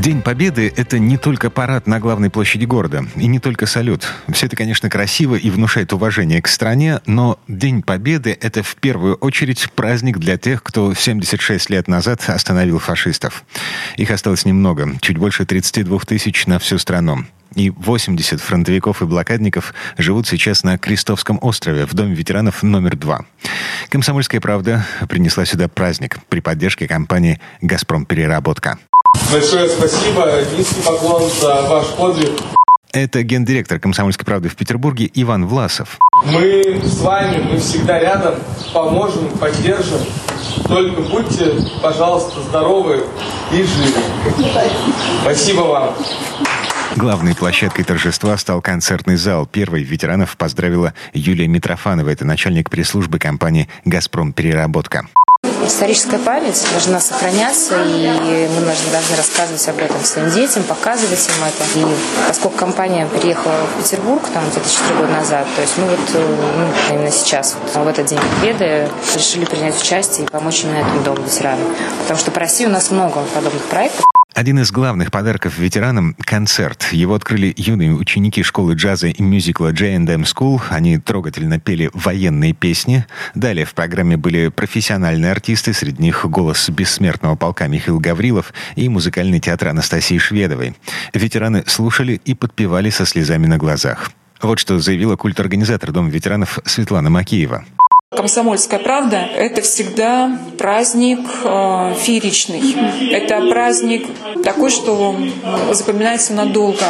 День Победы — это не только парад на главной площади города, и не только салют. Все это, конечно, красиво и внушает уважение к стране, но День Победы — это в первую очередь праздник для тех, кто 76 лет назад остановил фашистов. Их осталось немного, чуть больше 32 тысяч на всю страну. И 80 фронтовиков и блокадников живут сейчас на Крестовском острове в Доме ветеранов номер два. «Комсомольская правда» принесла сюда праздник при поддержке компании «Газпром Переработка». Большое спасибо, низкий поклон за ваш подвиг. Это гендиректор «Комсомольской правды» в Петербурге Иван Власов. Мы с вами, мы всегда рядом, поможем, поддержим. Только будьте, пожалуйста, здоровы и живы. Спасибо вам. Главной площадкой торжества стал концертный зал. Первой ветеранов поздравила Юлия Митрофанова. Это начальник пресс-службы компании «Газпром Переработка». Историческая память должна сохраняться, и мы должны рассказывать об этом своим детям, показывать им это. И поскольку компания переехала в Петербург там где-то 4 года назад, то есть мы вот ну, именно сейчас, вот, в этот день Победы, решили принять участие и помочь именно этому дому ветеранам. Потому что по России у нас много подобных проектов. Один из главных подарков ветеранам – концерт. Его открыли юные ученики школы джаза и мюзикла J&M School. Они трогательно пели военные песни. Далее в программе были профессиональные артисты, среди них голос бессмертного полка Михаил Гаврилов и музыкальный театр Анастасии Шведовой. Ветераны слушали и подпевали со слезами на глазах. Вот что заявила культорганизатор Дома ветеранов Светлана Макеева. Комсомольская правда – это всегда праздник э, фееричный. Это праздник такой, что запоминается надолго.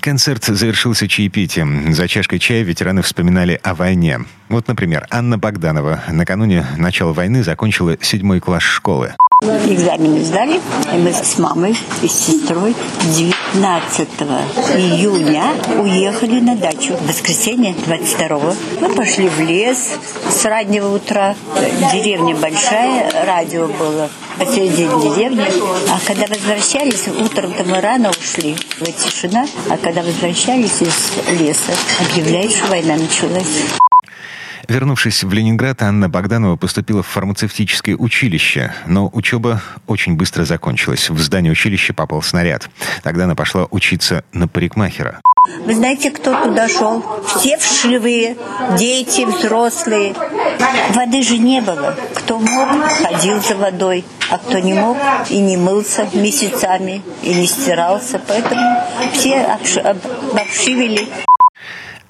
Концерт завершился чаепитием. За чашкой чая ветераны вспоминали о войне. Вот, например, Анна Богданова накануне начала войны закончила седьмой класс школы. Экзамены сдали, и мы с мамой и с сестрой 19 июня уехали на дачу. В воскресенье 22 мы пошли в лес с раннего утра. Деревня большая, радио было посередине деревни. А когда возвращались, утром-то мы рано ушли, в тишина. А когда возвращались из леса, объявляют, что война началась. Вернувшись в Ленинград, Анна Богданова поступила в фармацевтическое училище, но учеба очень быстро закончилась. В здание училища попал снаряд. Тогда она пошла учиться на парикмахера. Вы знаете, кто туда шел? Все вшивые, дети, взрослые. Воды же не было. Кто мог, ходил за водой, а кто не мог и не мылся месяцами, и не стирался. Поэтому все обшивили.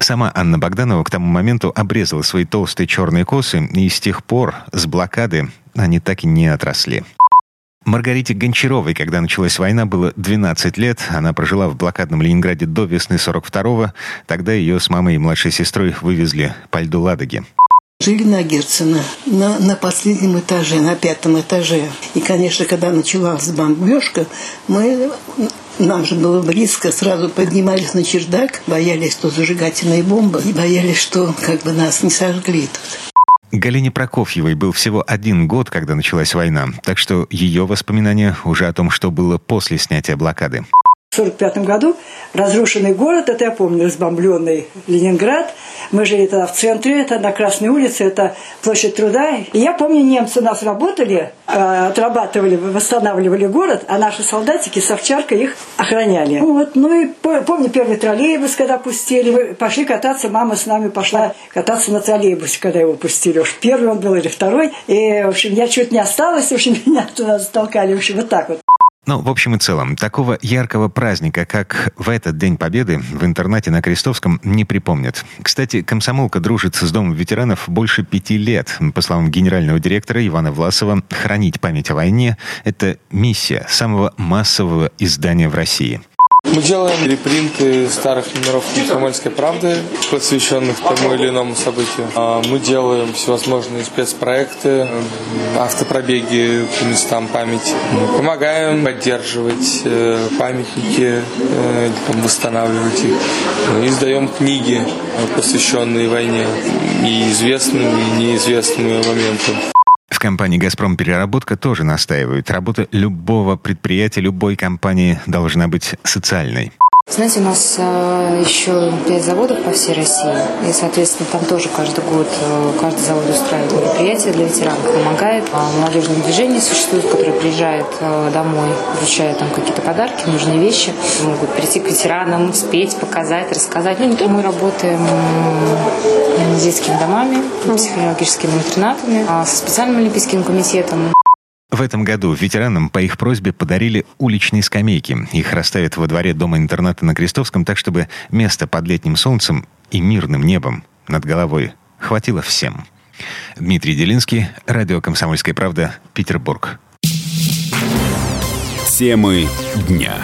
Сама Анна Богданова к тому моменту обрезала свои толстые черные косы, и с тех пор с блокады они так и не отросли. Маргарите Гончаровой, когда началась война, было 12 лет. Она прожила в блокадном Ленинграде до весны 42-го. Тогда ее с мамой и младшей сестрой вывезли по льду Ладоги. Жили на Герцена, на, на последнем этаже, на пятом этаже. И, конечно, когда началась бомбежка, мы нам же было близко, сразу поднимались на чердак, боялись, что зажигательные бомбы, и боялись, что как бы нас не сожгли тут. Галине Прокофьевой был всего один год, когда началась война, так что ее воспоминания уже о том, что было после снятия блокады. В 1945 году разрушенный город, это я помню, разбомбленный Ленинград. Мы жили тогда в центре, это на Красной улице, это площадь труда. И я помню, немцы у нас работали, э, отрабатывали, восстанавливали город, а наши солдатики с овчаркой их охраняли. Вот. Ну и помню первый троллейбус, когда пустили. Мы пошли кататься, мама с нами пошла кататься на троллейбусе, когда его пустили. Уж первый он был или второй. И, в общем, я чуть не осталась, в общем, меня туда затолкали. В общем, вот так вот. Ну, в общем и целом, такого яркого праздника, как в этот День Победы, в интернате на Крестовском не припомнят. Кстати, комсомолка дружит с Домом ветеранов больше пяти лет. По словам генерального директора Ивана Власова, хранить память о войне – это миссия самого массового издания в России – мы делаем репринты старых номеров «Комсомольской правды», посвященных тому или иному событию. А, мы делаем всевозможные спецпроекты, автопробеги по местам памяти. Мы помогаем поддерживать э, памятники, э, восстанавливать их. Мы издаем книги, посвященные войне, и известным, и неизвестным моментам. Компании «Газпром Переработка» тоже настаивают. Работа любого предприятия, любой компании должна быть социальной. Знаете, у нас э, еще пять заводов по всей России, и, соответственно, там тоже каждый год э, каждый завод устраивает мероприятия для ветеранов, помогает. А молодежное движение существует, которое приезжает э, домой, вручает там какие-то подарки, нужные вещи, могут прийти к ветеранам, спеть, показать, рассказать. Ну, не только мы работаем с детскими домами, психологическими интернатами, а со специальным олимпийским комитетом. В этом году ветеранам по их просьбе подарили уличные скамейки. Их расставят во дворе дома-интерната на Крестовском так, чтобы место под летним солнцем и мирным небом над головой хватило всем. Дмитрий Делинский, радио «Комсомольская правда», Петербург. Темы дня.